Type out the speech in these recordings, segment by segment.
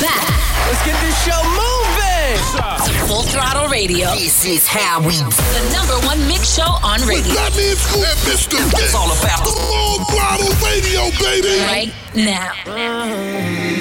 back. Let's get this show moving. Full Throttle Radio. This is how we The number one mix show on radio. That means Scoop and Mr. It's all about the Full throttle radio, baby. Right now. Hit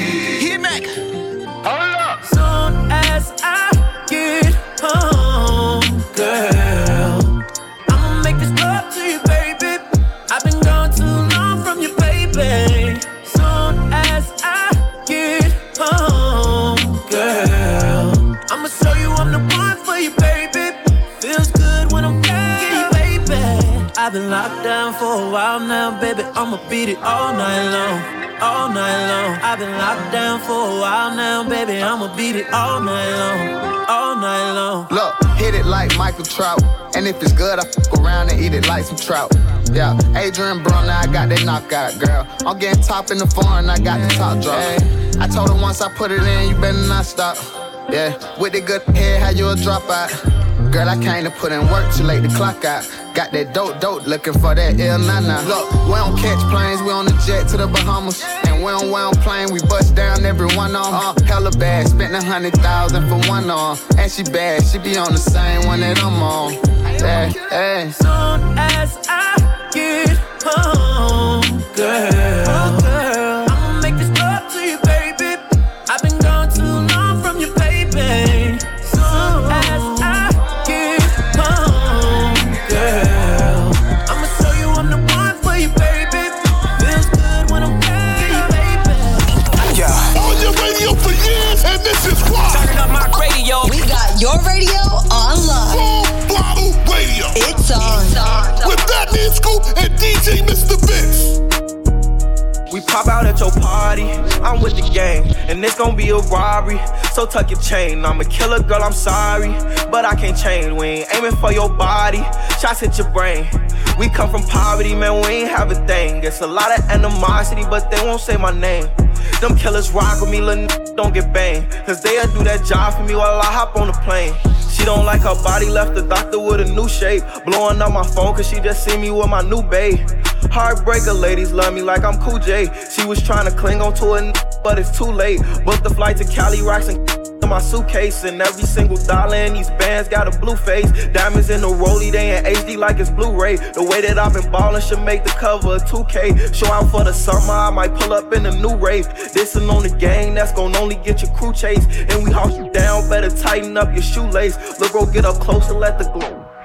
I've been locked down for a while now, baby. I'ma beat it all night long. All night long, I've been locked down for a while now, baby. I'ma beat it all night long, all night long. Look, hit it like Michael Trout. And if it's good, I fuck around and eat it like some trout. Yeah, Adrian Brown, I got that knockout, girl. I'm getting top in the foreign, I got the top drop. I told her once I put it in, you better not stop. Yeah, with the good head, how you a dropout? Girl, I came to put in work too late to clock out. Got that dope, dope, looking for that ill nana. Look, we don't catch planes, we on the jet to the Bahamas. And we don't, we don't plane, we bust down every one on. Uh, hella bad, spent a hundred thousand for one on. And she bad, she be on the same one that I'm on. Yeah, hey. Soon as I get home, girl, a robbery. So tuck your chain, I'm a killer girl, I'm sorry, but I can't change. We ain't aiming for your body, shots hit your brain. We come from poverty, man, we ain't have a thing. It's a lot of animosity, but they won't say my name. Them killers rock with me, little n- don't get banged. Cause they'll do that job for me while I hop on the plane. She don't like her body, left the doctor with a new shape. Blowing up my phone cause she just see me with my new babe. Heartbreaker ladies love me like I'm Cool J. She was trying to cling on to a n- but it's too late. Booked the flight to Cali, rocks and in my suitcase. And every single dollar in these bands got a blue face. Diamonds in the rollie, they in HD like it's Blu-ray. The way that I've been ballin' should make the cover of 2K. Show out for the summer, I might pull up in a new rave. This'n on the gang, that's gon' only get your crew chased. And we house you down, better tighten up your shoelace. Look, bro, get up close and let the glow.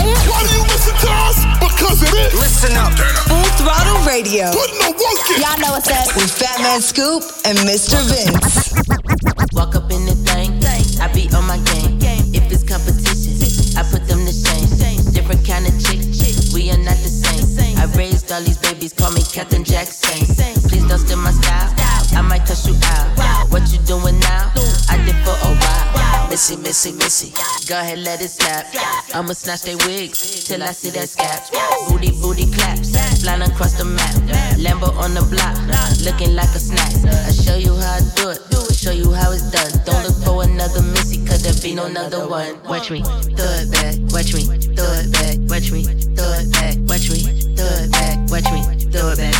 Why do you listen to us? Because it is. Listen up. Full Throttle Radio. Putting the work in. Y'all know what's up with Fat Man Scoop and Mr. Vince. Walk up in the thing, I be on my game. If it's competition, I put them to shame. Different kind of chick, we are not the same. I raised all these babies, call me Captain Jackson. Please don't steal my style, I might cuss you out. What you doing now? I did for a while. Missy, missy, missy. Go ahead, let it snap. I'ma snatch they wigs till I see that scap. Booty, booty claps, flying across the map. Lambo on the block, looking like a snack. I show you how I do it, show you how it's done. Don't look for another missy, cause there be no another one. Watch me, throw it back, watch me, throw it back, watch me, throw it back, watch me, throw it back, watch me, throw it back,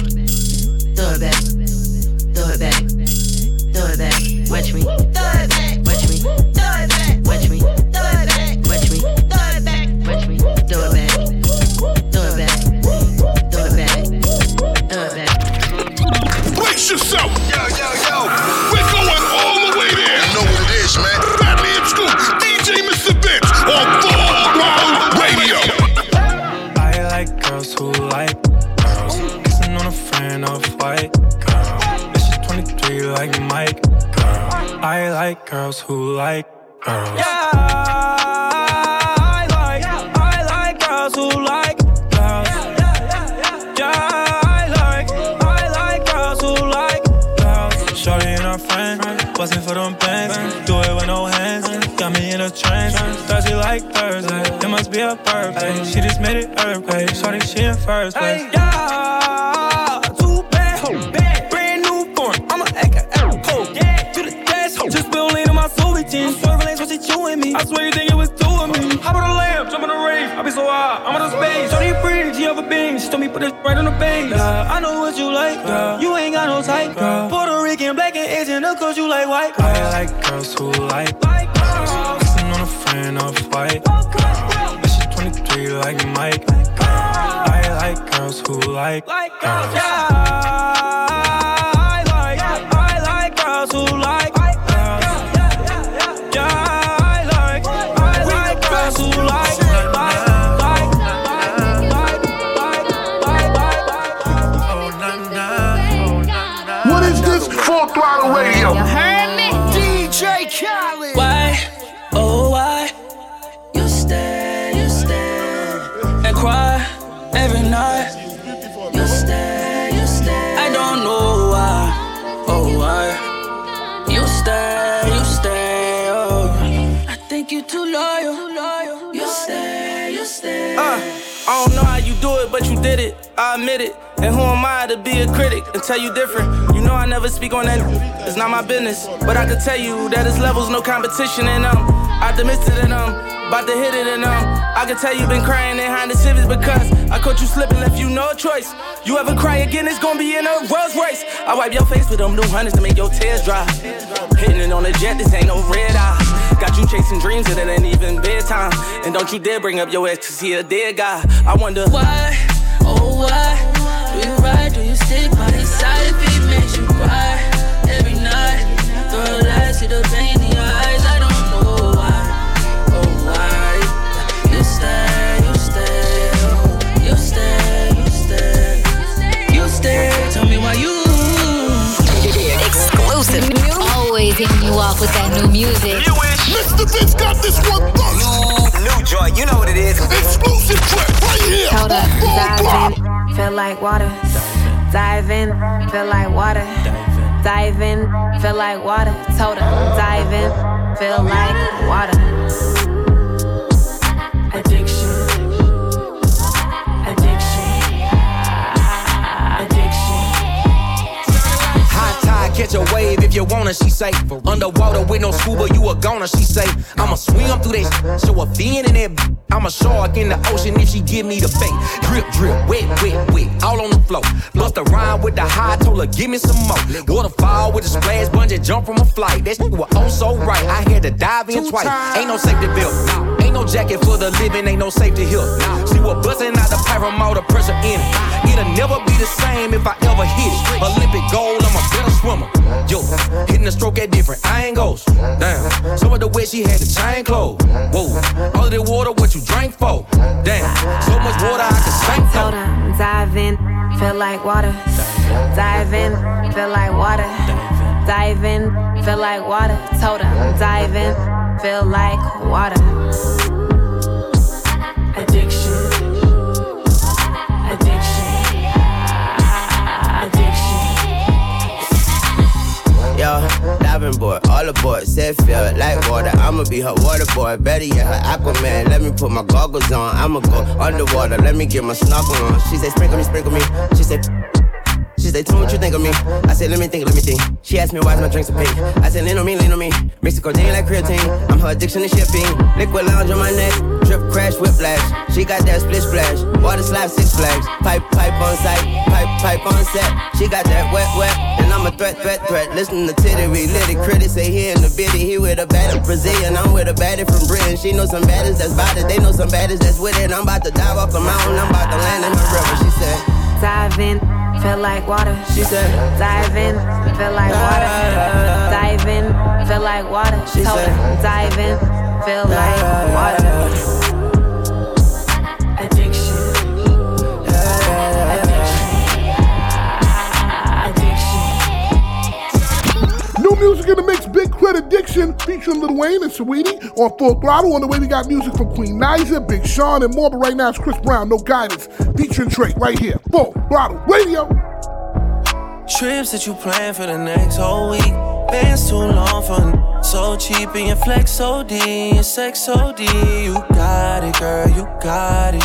throw it back, throw it back, throw it back, watch me, yourself. Yo, yo, yo. We're going all the way there. You know what it is, man. Fatty and Scoop, DJ Mr. Vince on Full Throttle Radio. I like girls who like girls. Kissing on a friend of white girl. And she's 23 like Mike girl. I like girls who like girls. Yeah, bustin' for them bands. Do it with no hands, got me in a trance. Thirsty like Thursday, it must be a birthday. She just made it earthquake. Shorty, she in first place. Hey, yeah, too bad, bad, brand new. I'm a actor, ho, yeah, to the dash, ho. Just lean in my soul, lanes, what she chewing me. I swear you think it was two of me. Hop on the lamp, jump on the rave. I be so high, I'm on the space. Shorty free, she have a beam. She told me put this right on the base. Yeah, I know what you like, girl. You ain't got no type, girl. Puerto Rican, black and Asian, of course you like white. Girl. I like girls who like girls. Kissing on a friend off white girl. But she's 23 like Mike. Girl. I like girls who like Like girls. girls, yeah. Don't know why, oh why, you stay, you stay. Oh, I think you too loyal. You stay, you stay. Uh, I don't know how you do it, but you did it. I admit it. And who am I to be a critic and tell you different? You know I never speak on that. It's not my business. But I can tell you that it's levels, no competition, and um, optimistic and um, about to hit it and um, I can tell you been crying behind the civics because I caught you slipping, left you no choice. You ever cry again, it's gonna be in a Rolls Royce. I wipe your face with them new hundreds to make your tears dry. Hitting it on the jet, this ain't no red eye. Got you chasing dreams and it ain't even bedtime. And don't you dare bring up your ex, cause he a dead guy. I wonder why, oh why, do you ride, do you stick by his side with that new music. Mr. Vince got this one first. New, new joint, you know what it is. Exclusive track right here. Hold up, dive in, feel like water. Dive in, feel like water. Dive in, feel like water. Told her, dive in, feel like water. Addiction. Addiction. Catch a wave if you wanna, she say. Underwater with no scuba, you a goner, she say. I'ma swim through that, show a fin in that. b- I'm a shark in the ocean if she give me the bait. Drip, drip, wet, wet, wet, all on the floor. Bust a rhyme with the high, told her, give me some more. Waterfall with a splash, bungee jump from a flight. That shit was oh so right. I had to dive in twice. Ain't no safety belt. Ain't no jacket for the living, ain't no safety here. She was busting out the all the pressure in it. It'll never be the same if I ever hit it. Olympic gold, I'm a better swimmer. Yo, hitting the stroke at different angles. Damn, some of the way she had the chain closed. Whoa, all of the water, what you drank for? Damn, so much water I could sink for. her, dive in, feel like water. Dive in, feel like water. Dive in, feel like water. Told her, dive in, feel like water. Addiction. Addiction. Addiction. Yo, diving board, all aboard, said feel like water. I'ma be her water boy, better yet her Aquaman. Let me put my goggles on, I'ma go underwater. Let me get my snorkel on. She said, sprinkle me, sprinkle me. She said. Said, tell me what you think of me. I said, let me think, let me think. She asked me why's my drinks so pink. I said, lean on me, lean on me. The codeine like creatine. I'm her addiction to shipping. Liquid lounge on my neck. Drip crash, whiplash. She got that split splash. Water slide, six flags. Pipe, pipe on sight. Pipe, pipe on set. She got that wet, wet. And I'm a threat, threat, threat. Listen to Titty, lit it. Critics say he in the biddy. He with a baddie Brazilian. I'm with a baddie from Britain. She know some baddies that's it. They know some baddies that's with it. I'm about to dive off the mountain. I'm about to land in the river. She said, Dive in, feel like water. She said, Dive in, feel like water. Dive in, feel like water. She Told said- her, dive in, feel like water. Addiction. Addiction New music in the mix, Credit Addiction featuring Lil Wayne and Saweetie on Full Throttle. On the way, we got music from Queen Naija, Big Sean, and more. But right now, it's Chris Brown, No Guidance, featuring Drake right here. Full Throttle Radio. Trips that you plan for the next whole week. Bands too long for so cheap and your flex OD, your sex OD. You got it, girl, you got it.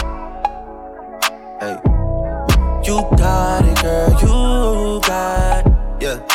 Hey, you got it, girl, you got it. Yeah.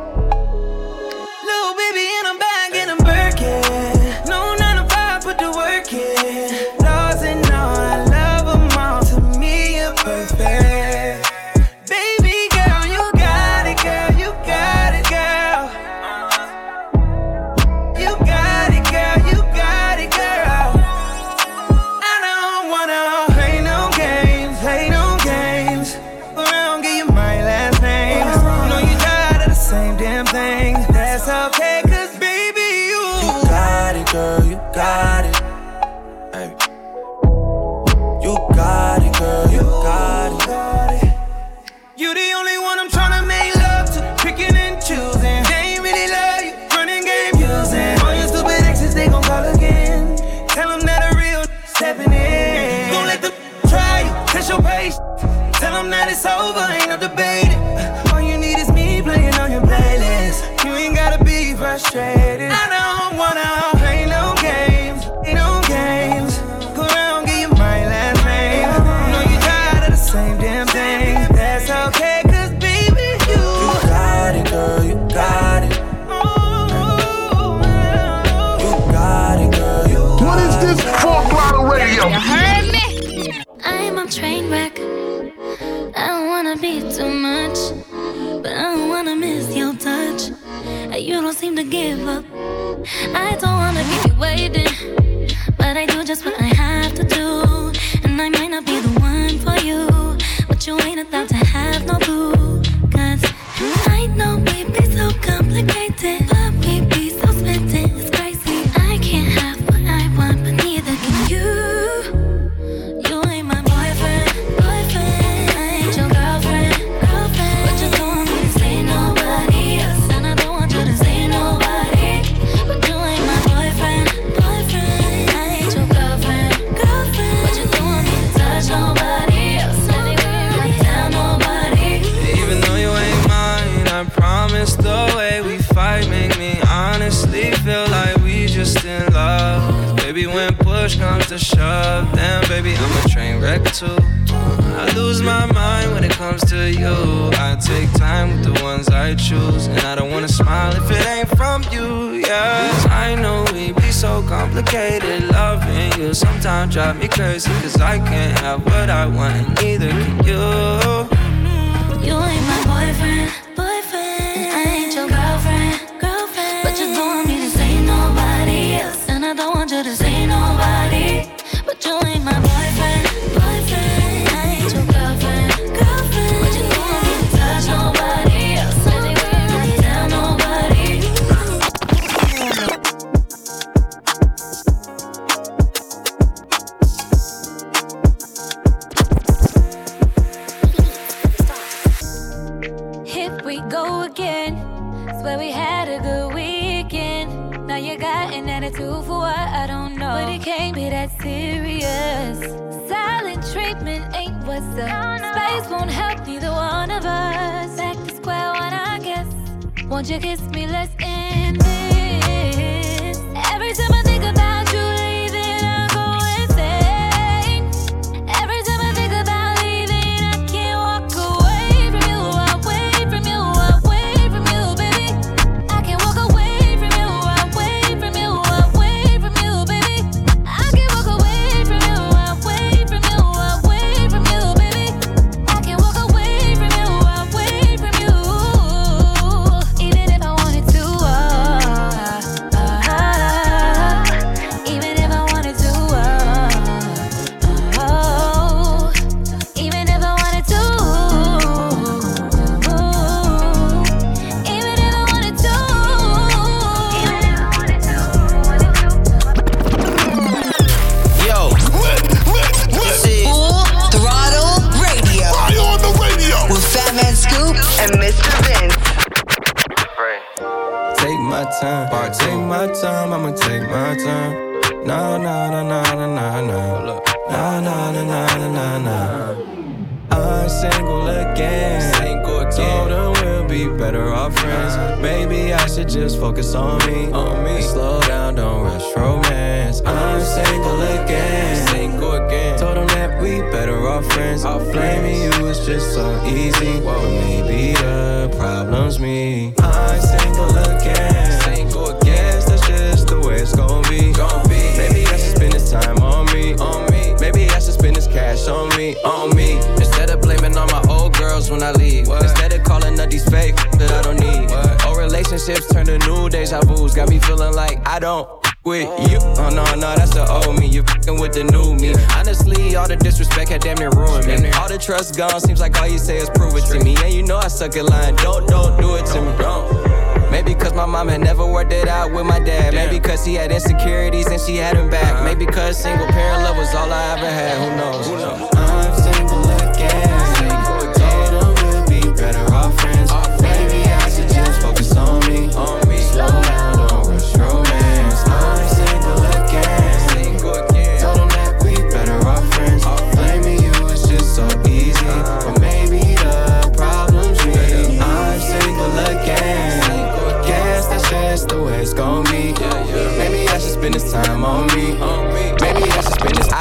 Won't you kiss me? let na na na na. I'm single again. Single again. Told her we'll be better off friends. Maybe I should just focus on me. On me. Slow down, don't rush romance. I'm single again. Single again. Told him that we better off friends. I'm blaming you is just so easy. Well, maybe the problem's me. I'm single again. Me. On me. Instead of blaming all my old girls when I leave. Instead of calling up these fake that I don't need. Old relationships turn to new deja vu's. Got me feeling like I don't with you. Oh no, no, that's the old me. You fing with the new me. Honestly, all the disrespect had damn near ruined me. All the trust gone, seems like all you say is prove it to me. And you know I suck at lying. Don't, don't do it to me. Don't. Maybe cause my mom had never worked it out with my dad. Maybe cause he had insecurities and she had him back. Maybe cause single parent love was all I ever had. Who knows? I'm single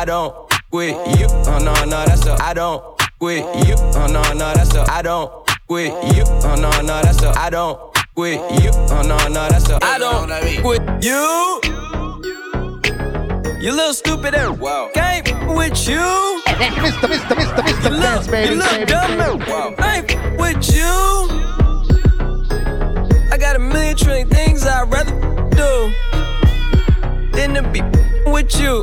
I don't with you. Oh no, no, that's a I don't with you. Oh no, no, that's a I don't with you. Oh no, no, that's a I don't with you. Oh no, no, that's a I don't with you. You little stupid ass. Wow. Game with you. Mr. Mr. Mr. Mr. You Dance, baby. you look baby, dumb. baby. Wow. I ain't with you. I got a million trillion things I'd rather do than to be with you.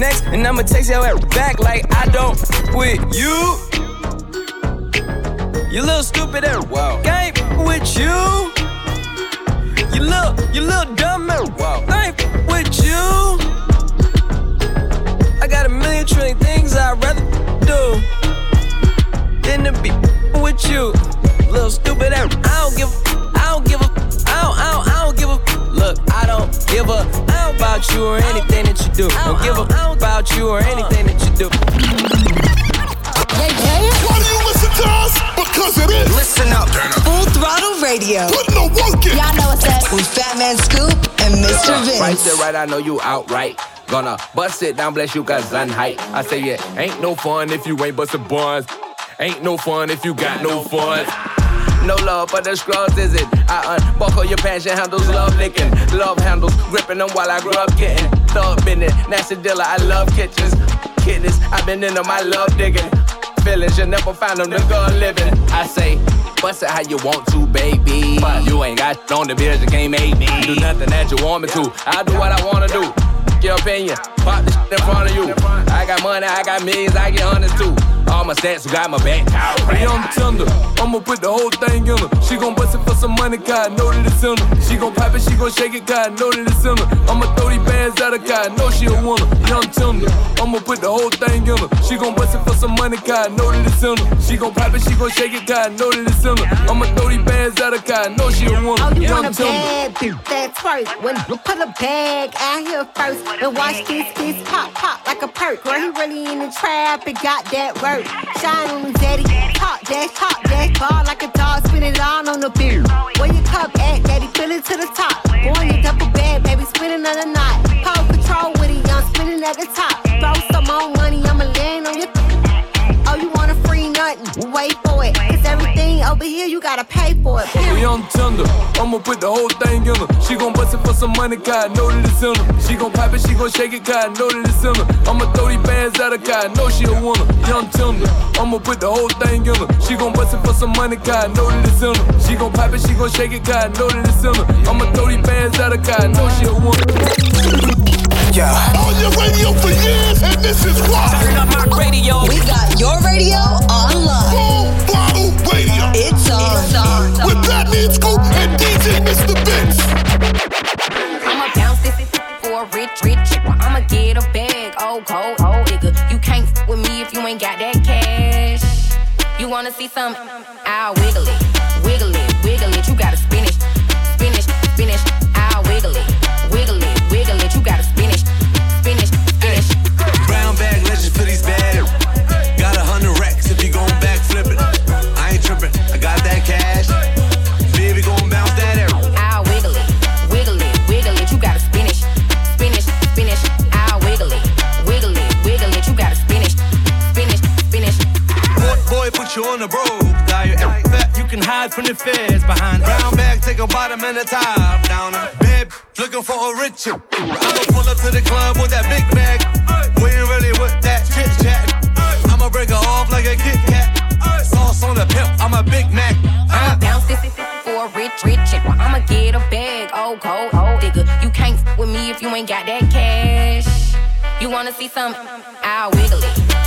next. And I'ma text your ass back like I don't with you. You little stupid ass. Wow. Game with you. You little, you little dumb ass. Wow. Ain't with you. I got a million trillion things I'd rather do than to be with you. Little stupid ass. I don't give. I don't give a. I don't. I don't. I don't give a. Look, I don't give a. I don't about you or anything that you do. Don't give a about you or anything that you do. Why do you listen to us? Because it is. Listen up. Full throttle radio. Putting the work in. Y'all know what's up. With Fat Man Scoop and Mr. Right Vince. there, right, I know you outright. Gonna bust it down, bless you, cause I'm height. I say, yeah, ain't no fun if you ain't bustin' buns. Ain't no fun if you got no fun. No love for the scrubs, is it? I unbuckle your passion handles, love licking. Love handles, gripping them while I grow up getting. Thug minute, nasty dealer, I love kitchens. Kidneys, I've been into my love digging. Feelings, you never find them, nigga living. I say, bust it how you want to, baby. But you ain't got on the bills, you can't make me. Do nothing that you want me to. I do what I wanna do. Your opinion, pop this shit in front of you. I got money, I got millions, I get hundreds too. All my stats who got my back. Hey, I'm tender. I'ma put the whole thing in her. She gon' bust it for some money, I know that it's in her. She gon' pop it, she gon' shake it, I know that it's in her. I'ma throw these bands her, cause I know she a winner. Young tender. I'ma put the whole thing in her. She gon' bust it for some money, I know that it's in her. She gon' pop it, she gon' shake it, I know that it's in her. I'ma throw these bands her, cause I know she a winner. Oh, you Young want a bad bitch that's first. When you put a bag out here first and watch this kiss pop pop like a perk. Girl, he really in the trap and got that work. Shine on him, daddy. Talk dash, talk dash, ball like a dog, spin it all on the beer. Where your cup at, daddy? Fill it to the top. Go on your double bag, baby, spinning on the knot. Pole control with it, young, spinning at the top. Throw some more money, I'ma land on your. Oh, you want a free nothing? Wait for it, cause over here, you gotta pay for it. We on Tinder, I'ma put the whole thing in her. She gon' bust it for some money, cause I know that it's in her. She gon' pop it, she gon' shake it, cause I know that it's in her. I'ma throw these bands at her, cause I know she a winner. Young Tinder, I'ma put the whole thing in her. She gon' bust it for some money, cause I know that it's in her. She gon' pop it, she gon' shake it, cause I know that it's in her. I'ma throw these bands at her, cause I know she a winner. Yeah. On your radio for years, and this is why. Turn up my radio. We got your radio online. Full With Fatman Scoop and DJ Mr. I'ma bounce for rich, rich. I'ma get a bag, oh cold, nigga. You can't with me if you ain't got that cash. You wanna see some? I'll wiggle it, you on the road. Now you fat, you can hide from the feds behind brown bag. Take a bottom and a top down. Babe, looking for a rich. I'ma pull up to the club with that big bag. We ain't really with that chit chat. I'ma break her off like a Kit Kat. Sauce on the pimp, I'm a Big Mac. I'ma bounce this for a rich, rich chick. I'ma get a bag, oh cold, oh nigga. You can't f- with me if you ain't got that cash. You wanna see some? I'll wiggle wiggle it,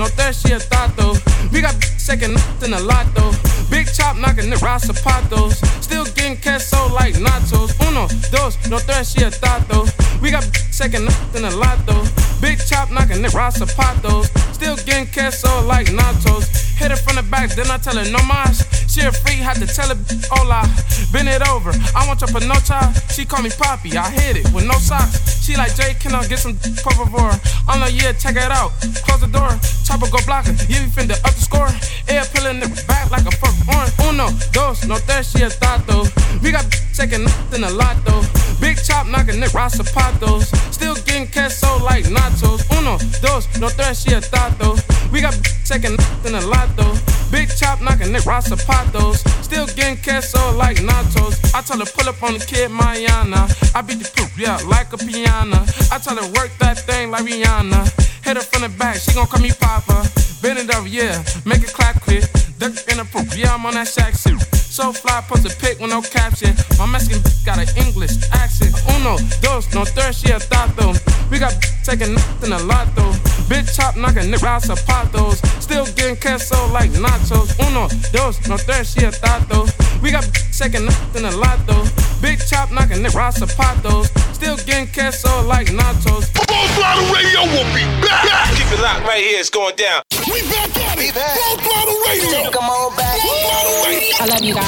no tres, y tato. We got second in a lot though. Big chop knocking the raw zapatos. Still getting queso like nachos. Uno, dos, no tres, y tato. We got second in a lot though. Big chop knocking the raw zapatos. Still getting queso like nachos. Hit her from the back, then I tell her no mas. She a freak, had to tell her hola. Bend it over, I want your panocha. She call me Poppy, I hit it with no socks. She like Jay, can I get some por favor? I'm like, yeah, check it out. Close the door, chopper go block her. Yeah, we finna up the score. Air pill in the back like a fuck orange. Uno, dos, no tres, she a tato. We got second in a lot though. Big chop knocking the raw zapatos. Still getting queso like nachos. Uno, dos, no tres, she a tato. We got second in a lot though. Big chop knocking the raw zapatos. Still getting queso like nachos. I tell her pull up on the kid Mayana. I beat the poop, yeah, like a piano. I tell her work that thing like Rihanna. Hit her from the back, she gon' call me Papa. Bend it over, yeah, make it clap quick. Duck in the poop, yeah, I'm on that shack suit. So fly, post a pic with no caption. My Mexican got an English accent. Uno, dos, no tres, she a tato. We got taking nothing a lot though. Big chop knocking the raw zapatos. Still getting queso like nachos. Uno, dos, no tres, she a tato. We got taking nothing a lot though. Big chop knocking the raw zapatos. Still getting queso like nachos. Full Throttle Radio will be back. Keep it locked right here, it's going down. We back at it. Full Throttle Radio. Come on back. Full Throttle Radio. I love you guys.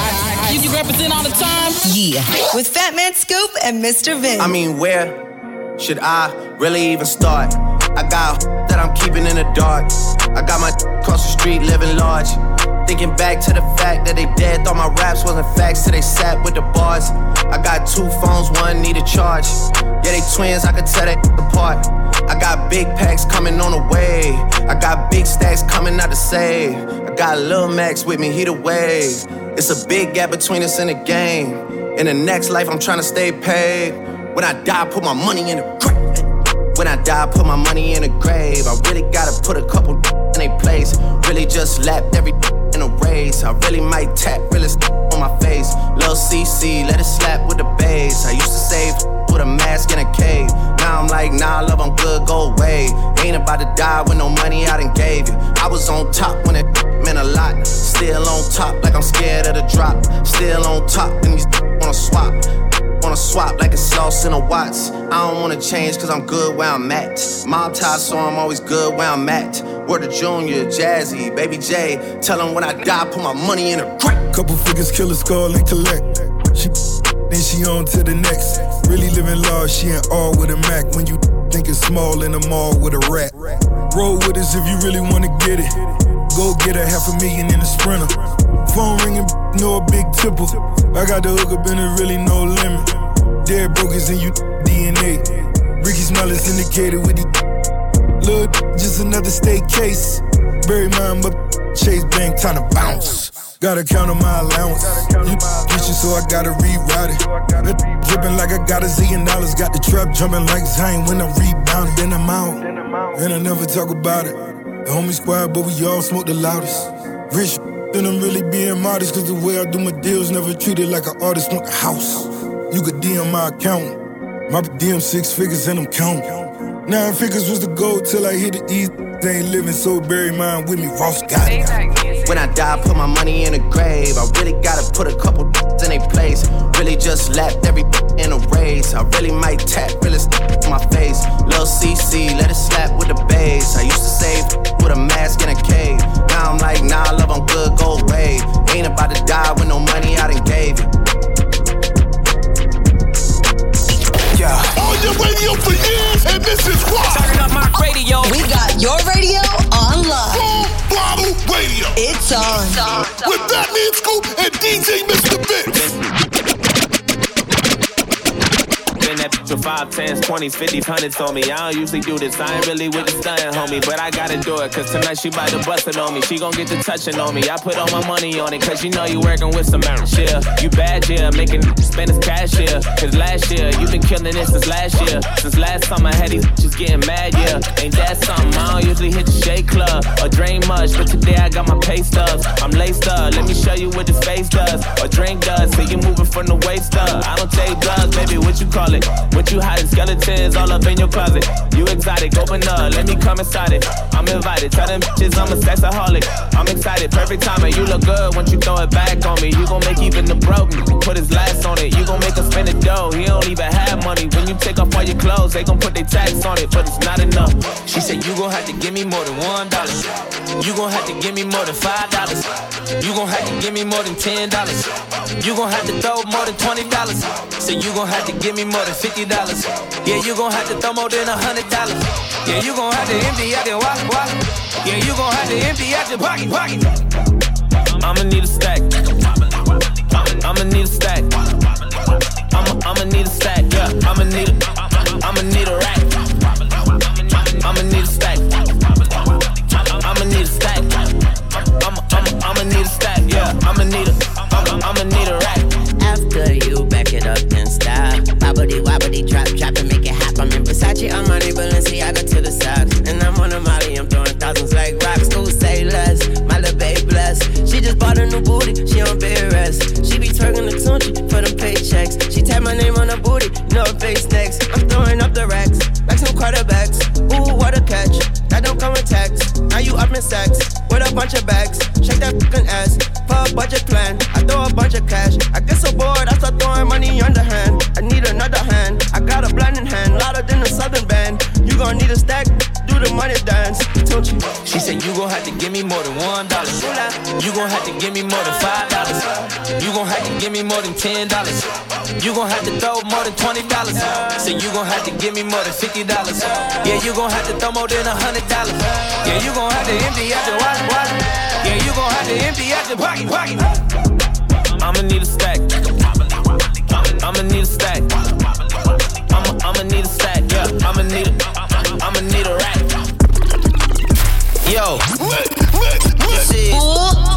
You, you represent all the time. Yeah. With Fat Man Scoop and Mr. Vince. I mean, where should I really even start? I got that I'm keeping in the dark. I got my across the street living large. Thinking back to the fact that they dead, thought my raps wasn't facts till they sat with the bars. I got two phones, one need a charge. Yeah, they twins, I could tell they apart. I got big packs coming on the way. I got big stacks coming out to save. I got Lil Max with me, he the wave. It's a big gap between us and the game. In the next life, I'm trying to stay paid. When I die, put my money in the grave. When I die, put my money in the grave. I really gotta put a couple in a place. Really just lapped every in a race. I really might tap realest on my face. Lil CC, let it slap with the bass. I used to save with a mask in a cave. Now I'm like, nah, I love, I'm good, go away. Ain't about to die with no money I done gave you. I was on top when it meant a lot. Still on top, like I'm scared of the drop. Still on top, and these wanna swap. Wanna swap like it's sauce in a Watts. I don't wanna change cause I'm good where I'm at. Mob tie, so I'm always good where I'm at. Word to Junior, Jazzy, Baby J. Tell them when I die, put my money in a crack. Couple figures, kill a skull and collect. She then she on to the next. Really living large, she ain't all with a Mac. When you think it's small in the mall with a rat. Roll with us if you really wanna get it. Go get a half a million in a sprinter. Phone ringing, no a big tipple. I got the hook up and it really no limit. Dead brokers in you DNA. Ricky Smile is indicated with the Look, just another state case. Bury mine, but Chase Bank time to bounce. Gotta count on my allowance. You so I gotta reroute it. Dripping like I got a zillion dollars. Got the trap jumping like Zayn when I'm rebounding. Then I'm out. And I never talk about it. The homie squad, but we all smoke the loudest. Rich, then I'm really being modest. Cause the way I do my deals never treated like an artist. Want the house. You could DM my account. My DM six figures and I'm counting. Nine figures was the goal till I hit the east. They ain't living so bury mine with me. Ross got it. When I die, put my money in a grave. I really gotta put a couple in a place. Really just lapped every in a race. I really might tap realest in my face. Lil CC, let it slap with the bass. I used to save with a mask in a cave. Now I'm like, nah, I love, I'm good, go away. Ain't about to die with no money I done gave you. Yeah. On your radio for years, and this is why. Turn up my radio. We got your radio on live. Full throttle radio. It's on. With Fatman Scoop and DJ Mr. Vince. With five, tens, twenties, fifties, hundreds on me. I don't usually do this. I ain't really with the stunning, homie. But I gotta do it, cause tonight she bout to bust it on me. She gon' get to touching on me. I put all my money on it, cause you know you working with some shit. You bad, yeah, making spend his cash, yeah. Cause last year, you been killing it since last year. Since last summer, I had these bitches getting mad, yeah. Ain't that something? I don't usually hit the shake club or drain much, but today I got my pay stubs. I'm laced up, let me show you what this face does. Or drink does, see you moving from the waist up. I don't take drugs, baby, what you call it? What you hiding? Skeletons all up in your closet. You exotic, open up, let me come inside it. I'm invited, tell them bitches I'm a sexaholic. I'm excited, perfect timing. You look good once you throw it back on me. You gon' make even the broken put his last on it. You gon' make us spend the dough. He don't even have money. When you take off all your clothes, they gon' put their tax on it, but it's not enough. She said you gon' have to give me more than one dollar. You gon' have to give me more than five dollars. You gon' have to give me more than ten dollars. You gon' have to throw more than twenty dollars. Say you gon' have to give me more than fifty dollars. Yeah, you gon' have to throw more than a hundred dollars. Yeah, you gon' have to empty out your wallet, wallet. Yeah, you gon' have to empty out your pocket, pocket. I'ma need a stack. I'ma need a stack. I'ma I'ma need a stack. Yeah, I'ma need a I'ma need a rack. I'ma need a stack. I'ma need a stack. Yeah, I'ma need a I'ma I'ma need a rack. After you back it up in style. Wobbly wobbly drop, drop and make it hop. I'm in Versace, Armani, Balenciaga to the socks. And I'm on a Molly, I'm throwing thousands like rocks. Who say less? My little babe blessed. She just bought a new booty, she on bed rest. She be twerking the tunchi for them paychecks. She tap my name on her booty, her face next. I'm throwing up the racks, In sex with a bunch of bags. Shake that fucking ass for a budget plan. I throw a bunch of cash. I get so bored, I start throwing money underhand. I need another hand. I got a blinding hand, louder than a southern band. You gon' need a stack, do the money dance. You? She said you gon' have to give me more than one dollar. You gon' have to give me more than five dollars. You gon' have to give me more than ten dollars. You gon' have to throw more than twenty dollars. Say you gon' have to give me more than fifty dollars. Yeah, you gon' have to throw more than a hundred dollars. Yeah, you gon' have to empty out your wallet, wallet. Yeah, you gon' have to empty out your pocket, pocket. I'ma need a stack. I'ma need a stack. I'ma I'ma need a stack. Yeah, I'ma need a I'ma need a rack. Yo, Full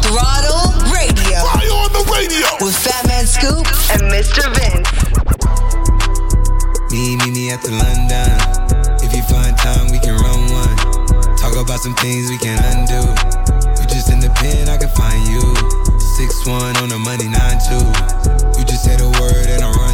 Throttle Radio. Fire on the radio. With Fat Man Scoop and Mr. Vince. Me, me, me at the London. If you find time, we can run one. Talk about some things we can undo. You just in the pen, I can find you. Six one on the money, nine two. You just say the word and I run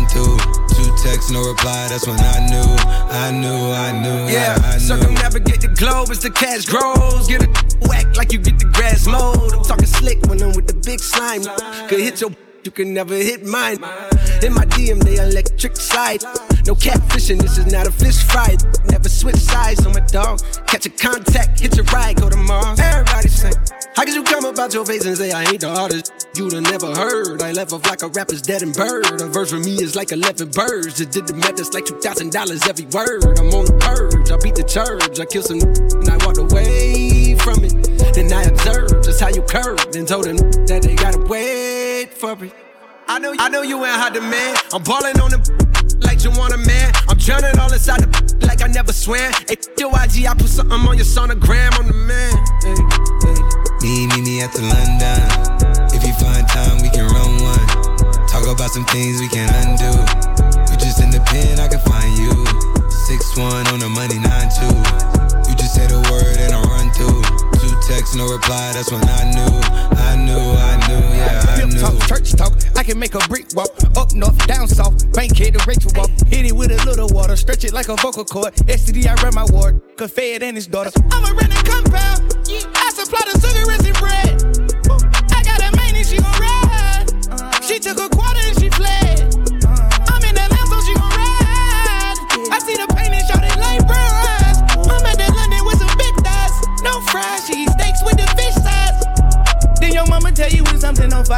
texts, no reply. That's when I knew, I knew, I knew. Yeah, I, I knew. circumnavigate the globe as the cash grows. Get it whack like you get the grass mowed. I'm talking slick when I'm with the big slime. Could hit your, you can never hit mine. In my DM, they electric slide. No catfishing, this is not a fish fry. Never switch sides on my dog. Catch a contact, hit your ride, go to Mars. Everybody sing. How could you come about your face and say I ain't the artist you'd have never heard? I left off like a rapper's dead and bird. A verse for me is like 11 birds. Just did the math, it's like $2,000 every word. I'm on the purge, I beat the church. I killed some and I walked away from it. Then I observed just how you curved and told them that they gotta wait for it. I know, I know you ain't hot demand. I'm balling on them like you want a man. I'm drowning all inside the like I never swam. Hey, your IG, I put something on your sonogram. I'm the man. Hey, hey. Me, me, me at the London. If you find time, we can run one. Talk about some things we can undo. You just in the pen, I can find you. Six one on the money, nine two. You just say the word and I run through. Two texts, no reply. That's when I knew, I knew, I knew, yeah, I knew. Talk, church talk. I can make a brick walk. Up north, down south. bank Bankhead to Rachel walk. Hit it with a little water. Stretch it like a vocal cord. STD, I run my ward. Could fed and his daughter. I'm a renting compound. I supply the sugar and bread.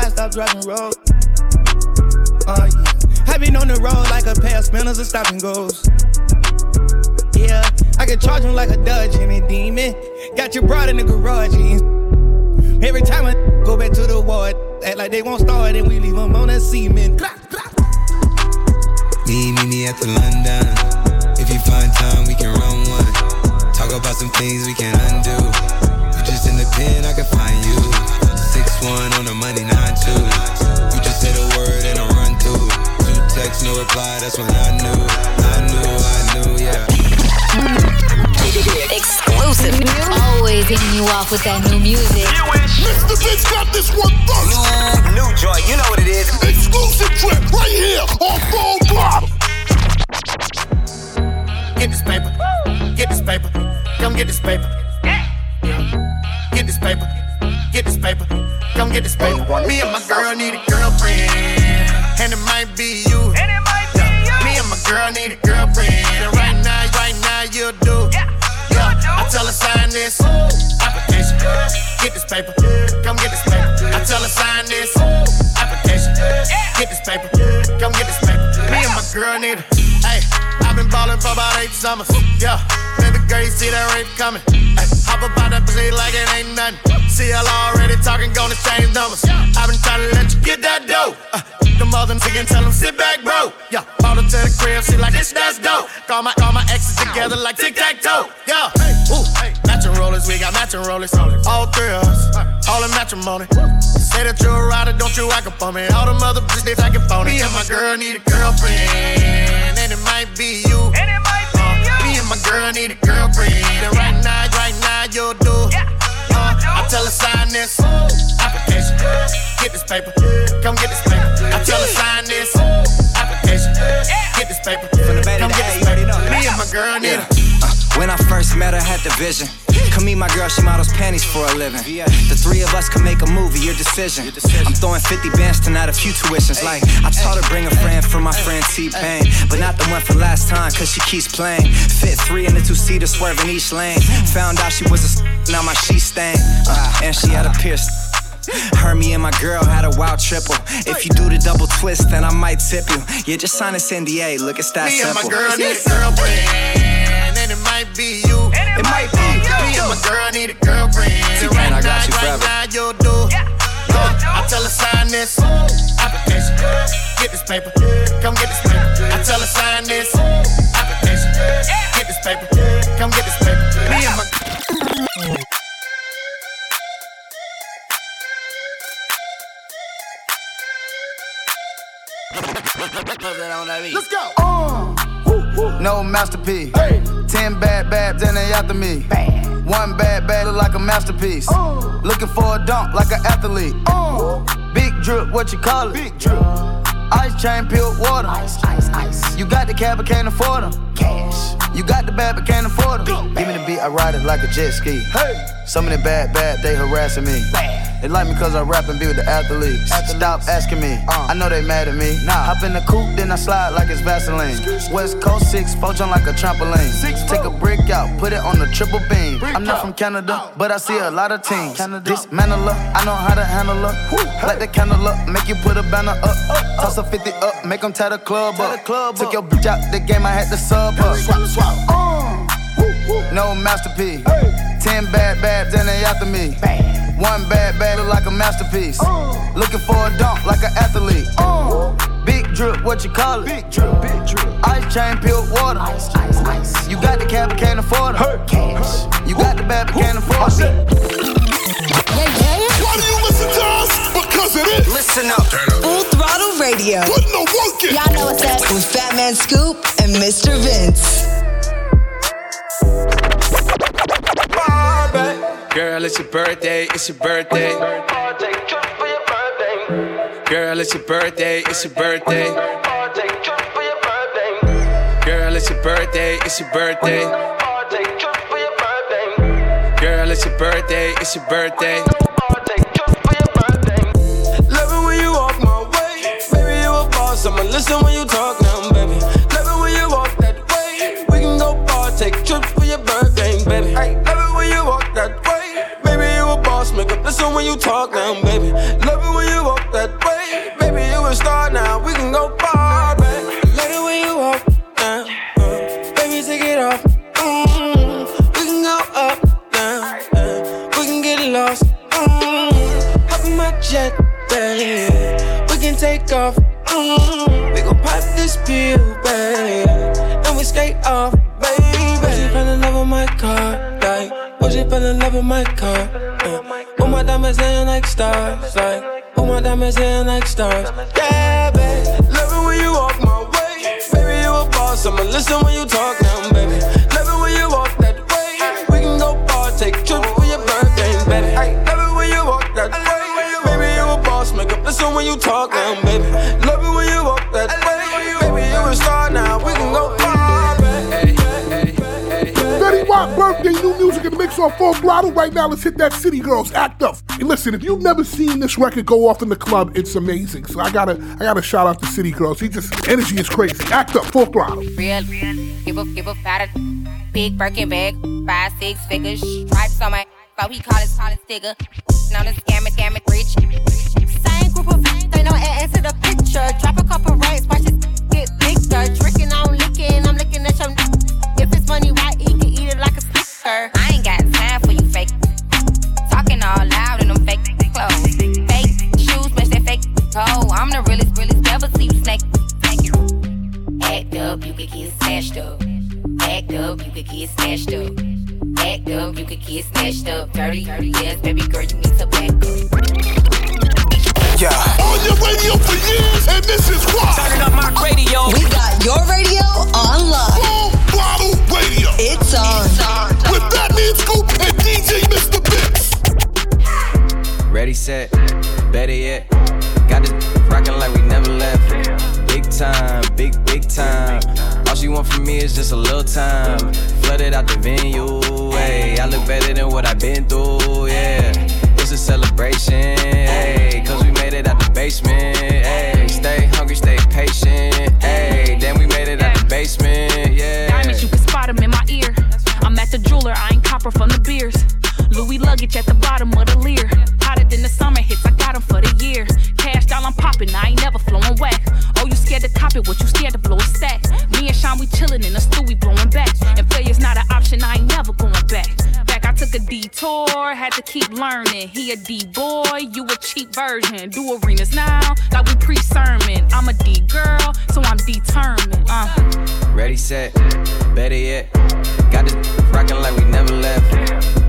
Something on fire, stop driving road. Oh yeah. I been on the road like a pair of spinners and stop and goes. Yeah, I can charge him like a Dodge and a demon. Got your broad in the garage. Every time I go back to the ward, act like they won't start and we leave them on that cement. Me, me, me at the London. If you find time, we can run one. Talk about some things we can undo. You just in the pen, I can find you. Six one on the money, nine two. You just say the word and I run through. Two texts, no reply. That's when I knew, I knew, I knew, yeah. Exclusive. Always hitting you off with that new music. Mr. Vince got this one first. New, new joint, you know what it is. Exclusive trip right here on Full Throttle. Get this paper. Get this paper. Come get this paper. Get this paper. Get this paper. Come get this paper. Me and my girl need a girlfriend. And it might be you. Me and my girl need a girlfriend. And right now, right now, you do. Yeah. I tell her sign this application. Get this paper. Come get this paper. I tell her sign this application. Get this paper. Come get this paper. Me and my girl need a. for about eight summers. Yeah. Baby girl, you see that rape coming. Ay, hop about that pussy like it ain't nothing. See y'all already talking, gonna change numbers. I've been trying to let you get that dough. Uh, mother again, tell them sit back, bro. Yeah, bought her to the crib, she like this, that's dope. Call my, call my exes together like tic tac toe. Yeah, ooh, matching rollers, we got matching rollers. All three of us, all in matrimony. Say that you're a rider, don't you act up on me. All them other bitches, they acting phony. Me and my girl need a girlfriend, and it might be you. Uh, me and my girl need a girlfriend, and right now, right now, you'll do. Uh, I tell her sign this application. Get this paper. Come get this tell her sign this application. Get this paper. Come get this paper. Me and my girl need a. When I first met her, had the vision. Come meet my girl, she models panties for a living. The three of us can make a movie, your decision. I'm throwing 50 bands tonight, a few tuitions. Like, I taught her bring a friend for my friend T-Pain. But not the one for last time, cause she keeps playing. Fit three in the two-seater, swerving each lane. Found out she was a now my sheet stain. Uh, and she had a pierced. Her, me, and my girl had a wild triple. If you do the double twist, then I might tip you. Yeah, just sign this NDA. Look, it's that Me simple. and my girl need a girlfriend, and it might be you. It might be Me and my girl need a girlfriend. And T-Pain, right I got now, you right forever. now, you'll do. Uh, I tell her sign this application. Get this paper. Come get this paper. I tell her sign this application. Get this paper. Come get this paper. Me and my. Let's go. No masterpiece. Ten bad babs and they after me. One bad bad look like a masterpiece. Uh. Looking for a dunk like an athlete. Uh. Big drip, what you call it? Big drip. Uh. Ice chain, peeled water. Ice, ice, ice. You got the cab, but can't afford them. Cash. You got the bad, but can't afford them. Give me the beat, I ride it like a jet ski. Hey. Some of the bad, bad, they harassing me. They like me cause I rap and be with the athletes. Stop asking me, I know they mad at me. Hop in the coupe, then I slide like it's Vaseline. West Coast 6, four jump like a trampoline. Six, Take a brick out, put it on the triple beam. I'm not from Canada, but I see a lot of teams. Canada. Dismantle her, I know how to handle her. Light the candle up, make you put a banner up. up Toss a 50 up, make them tie the club up. Took your bitch out the game, I had to sub her. Swap, swap. No masterpiece. Ten bad babs and they after me. One bad bad look like a masterpiece. Looking for a dunk like an athlete. Big drip, what you call it? Big drip, big drip. Ice chain, pure water. Ice, ice, ice. You got the cab, but can't afford it. Cash. You got the bad, but can't afford it. Why do you listen to us? Because it is. Listen up. Full Throttle Radio. Put no work in. Y'all know what's up. With Fatman Scoop and Mr. Vince. Girl, it's your birthday, it's your birthday. Girl, it's your birthday, it's your birthday. Girl, it's your birthday, it's your birthday. Girl, it's your birthday, it's your birthday. Love it when you walk my way. Baby, you a boss. I'ma listen when you talk now, baby. Love it when you walk that way. We can go far, take trips for your birthday, baby. Listen when you talk now, baby. Love it when you walk that way. Baby, you a star now. We can go far, baby. Love it when you walk now. uh, Baby, take it off. Mm, we can go up now. uh, we can get lost. Mm, hop in my jet, baby. We can take off. Mm, we gon' pop this pill, baby. And we skate off, baby. Was you fell in love with my car? Like, was you fell in love with my car? Uh, all my diamonds shine like stars, like, all my diamonds shine like stars. Yeah, baby. Love it when you walk my way. Baby, you a boss. I'ma listen when you talk now, baby. Love it when you walk that way. We can go far, take trips for your birthday, baby. Love it when you walk that way. Baby, you a boss. Make up listen when you talk now, baby. On full throttle. Right now, let's hit that City Girls act up. And listen, if you've never seen this record go off in the club, it's amazing. So I gotta, I gotta shout out to City Girls. He just energy is crazy. Act up, full throttle. Real, real. give up, give up, a big Birkin bag, five six figures, stripes on my so he call his call his digger. Now the scam it, scam it, rich. Same group of they know add to the picture. Drop a couple racks, watch it get bigger. Tricking, I'm licking, I'm looking at your If it's money, why eat it like a snicker. I ain't got toe. I'm the realest, realest, never see you snake. Act up, you could get smashed up. Act up, you could get smashed up. Act up, you could get snatched up. Dirty, dirty, yes, baby girl, you need to back up. Yeah. On your radio for years, want from me is just a little time. Flooded out the venue, hey. I look better than what I've been through, yeah. It's a celebration, hey. Cause we made it out the basement, hey. Stay hungry, stay patient, hey. Then we made it out the basement, yeah. Diamonds, you can spot 'em in my ear. I'm at the jeweler, I ain't copper from the beers. Louis luggage at the bottom of the leer. Hotter than the summer hits, I got 'em for the year. Cash doll, I'm popping, I ain't never flowing whack. Oh, you scared to cop it, what you scared to blow we chillin' in the stew, we blowing back. And failure's not an option, I ain't never going back. Back, I took a detour, had to keep learning. He a D boy, you a cheap version. Do arenas now, like we pre sermon. I'm a D girl, so I'm determined. Uh. Ready, set, better yet. Got this rockin' like we never left.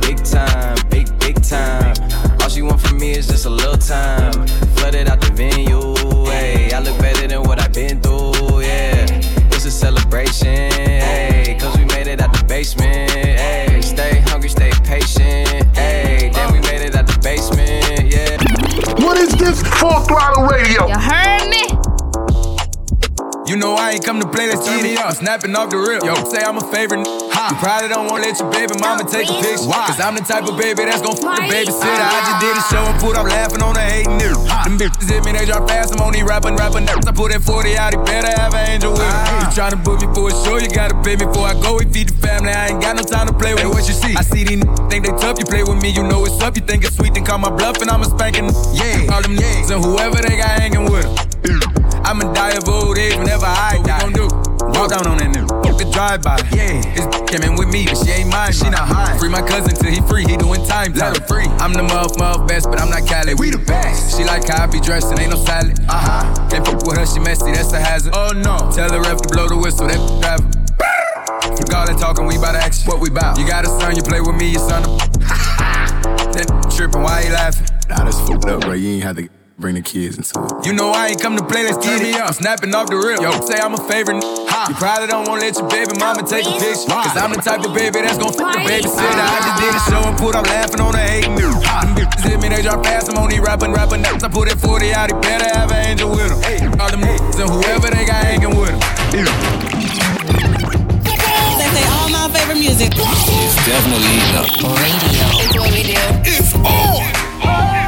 Big time, big, big time. All she want from me is just a little time. Flooded out the venue, hey. I look better than what I've been through, yeah. It's a celebration, hey. Cause we made it out the basement, hey. Stay hungry, stay patient, hey. Then we made it out the basement, yeah. What is this? Full throttle radio. You heard me? You know I ain't come to play, let's get it up. Snapping off the rip. Yo, say I'm a favorite. Ha You probably don't wanna let your baby mama take a picture. Why? Cause I'm the type of baby that's gon' fuck the babysitter. I just did a ah. show and put up laughing on the hating nigga. Them bitches hit me, they drop fast. I'm only these rapping, rapping. I put that 40 out, he better have an angel with him. Ah. You tryna book me for a show, you gotta pay me before I go. We feed the family, I ain't got no time to play with. Hey, what you see? I see these n- think they tough. You play with me, you know it's up. You think it's sweet, then call my bluff and I'ma spanking. Yeah, all them yeah. and whoever they got hanging with them. I'ma die of old age whenever I what die. We gon' do? Walk down on that nigga. Fuck the drive by. Yeah, his came in with me, but she ain't mine. She not high. Free my cousin till he free. He doing time. Let him free. I'm the muff, muff best, but I'm not Cali. We the best. She like how I be dressed and ain't no salad. Uh huh. Can't fuck with her, she messy. That's a hazard. Oh no. Tell the ref to blow the whistle. That driver. Fuck all that talking, we bout action. What we bout? You got a son, you play with me, your son. that tripping, why you laughing? Nah, that's fucked up, bro. You ain't have to bring the kids into it. You know I ain't come to play, let's get it. I'm snapping off the rip. Yo, say I'm a favorite. Ha. You probably don't wanna let your baby mama take a picture. Cause I'm the type of baby that's gon' fuck the babysitter. I just did a show and put up laughing on the hating news. Them hit me, they drop fast. I'm only these rapping, rapping nuts. I put that 40 out, he better have an angel with him. Hey, all them niggas and whoever they got hanging with him. They say all my favorite music. It's definitely eating up. Radio. It's what we do. It's on.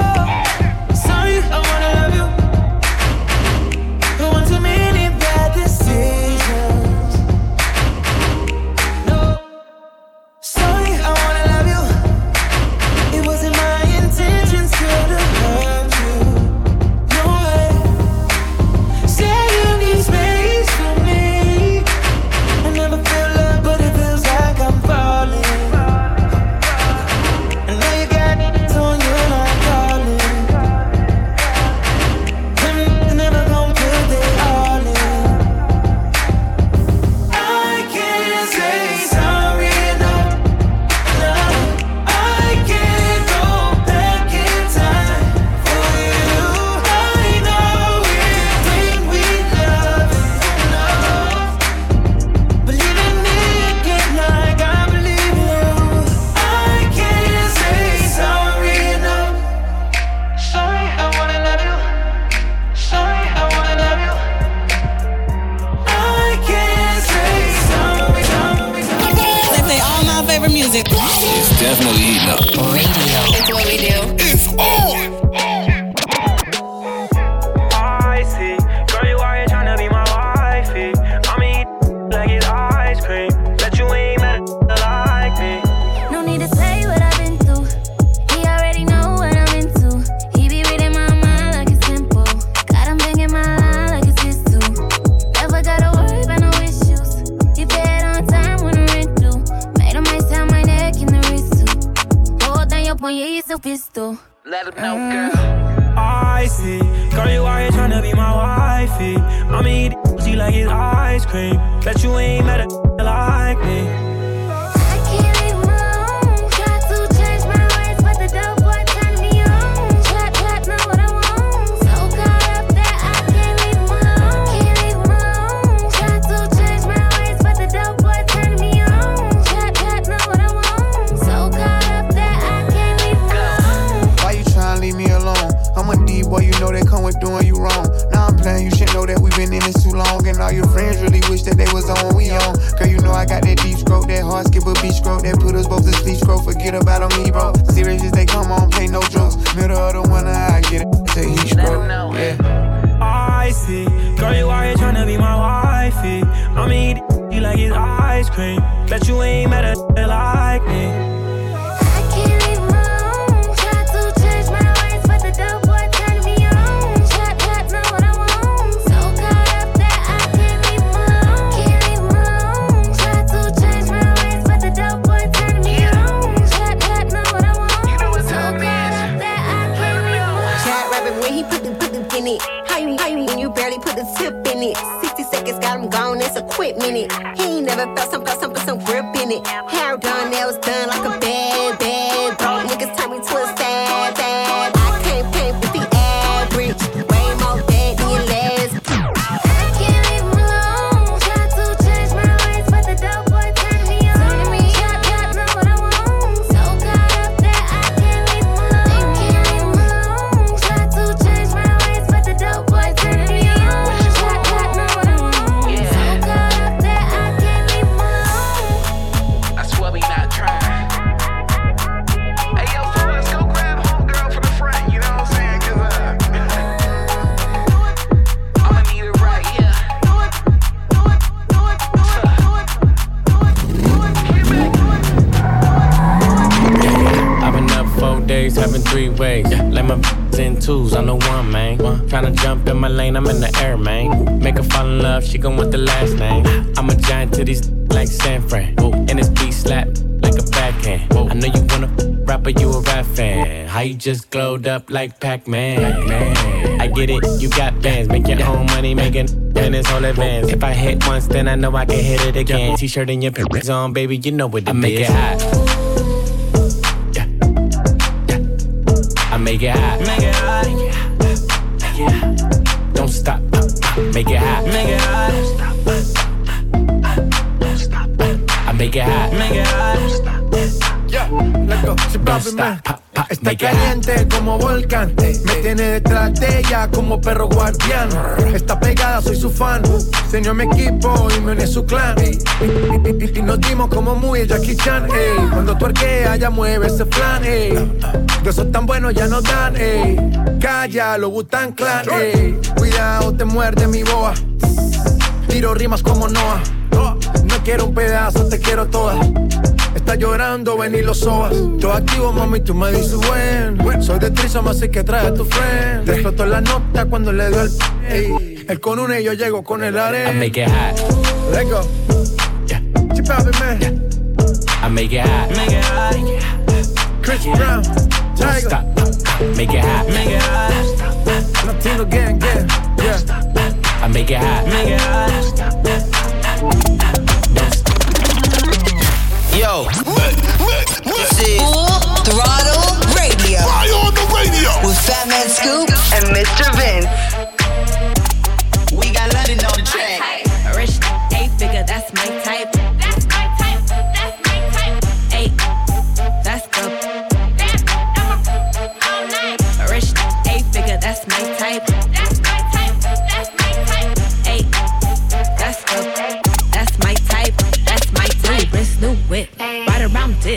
Point, yeah, it's pistol. Let him know, uh. girl. I see. Girl, you out here tryna be my wifey. I'ma eat she like it's ice cream. Bet you ain't met a like me. Long. And all your friends really wish that they was on we on. Girl, you know I got that deep stroke, that hard skip a beach stroke, that put us both to sleep stroke. Forget about on me, bro. Serious as they come on, play no jokes. Middle of the winter, I get it. Say he stroke. Yeah. I see. Girl, you out here tryna be my wifey. I'ma eat you like it's ice cream. Bet you ain't met a like me. Tip in it? 60 seconds got him gone, it's a quick minute. He ain't never felt some, felt some, put some grip in it. Hair done, nails done like a bad, bad. My lane, I'm in the air, man. Make her fall in love, she gon' want the last name. I'm a giant to these like San Fran. And this beat slap like a backhand. I know you wanna rapper, you a rap fan. How you just glowed up like Pac-Man? I get it, you got bands, make your own money, making in this whole advance. If I hit once, then I know I can hit it again. T-shirt and your pants on, baby, you know what it I make it hot. Yeah. Yeah. I make it hot. Está caliente como volcán. Me tiene detrás de ella como perro guardián. Está pegada, soy su fan. Señor mi equipo y me une su clan. Y, nos dimos como muy Jackie Chan. ey. Cuando tu arquea, ya mueve ese flan. ey. De esos tan buenos ya no dan. ey. Calla, lo Butan Clan. ey. Cuidado, te muerde mi boa. Tiro rimas como Noah. No quiero un pedazo, te quiero toda. Está llorando, ven y lo sobas. Yo activo, mami, tú me dices buen. Soy de Trisom, así que trae a tu friend. Te explotó la nota cuando le dio el. Ey. Él con una y yo llego con el I arena. make it hot. Let's go. Chip out, man. I make it hot. Make it hot. Chris Brown. Tiger. Stop. Make it hot. Make it hot. Latino gang, gang. Yeah. I make it hot. Make it Yo. This is Full Throttle Radio. Fire on the radio. With Fatman Scoop and Mr. Vince. We got London on the track. Rich eight figure, that's my type.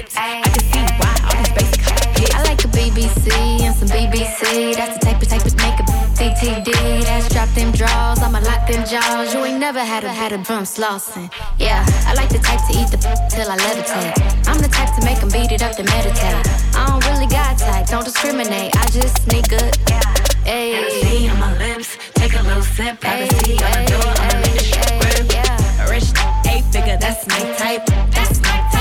Dips. I can see why all these basic hits. I like a BBC and some BBC. That's the type of type of make a CTD. That's drop them draws. I'ma lock them jaws. You ain't never had a had a drum slossing. Yeah, I like the type to eat the till I levitate. I'm the type to make them beat it up to meditate. I don't really got type, don't discriminate. I just sneak good. Hey. Hennessy on my lips. Take a little sip. Privacy on the door. I'ma make the shit grip. A rich eight figure, that's my type. That's my type.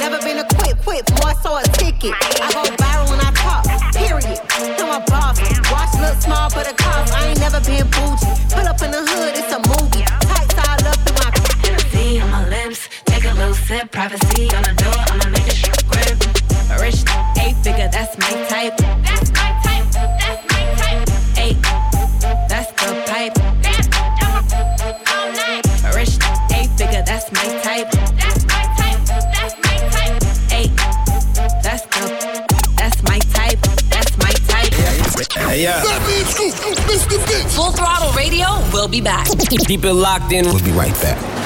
Never been a quit, quit, more so a ticket. I go viral when I talk, period. I'm a boss. Watch look small, but a cost. I ain't never been bougie. Pull up in the hood, it's a movie. Tights all up in my Hennessy on my lips. Take a little sip. Privacy on the door. I'ma make shit grip. Rich eight figure, that's my type. That's Full Throttle Radio will be back. Keep it locked in. We'll be right back.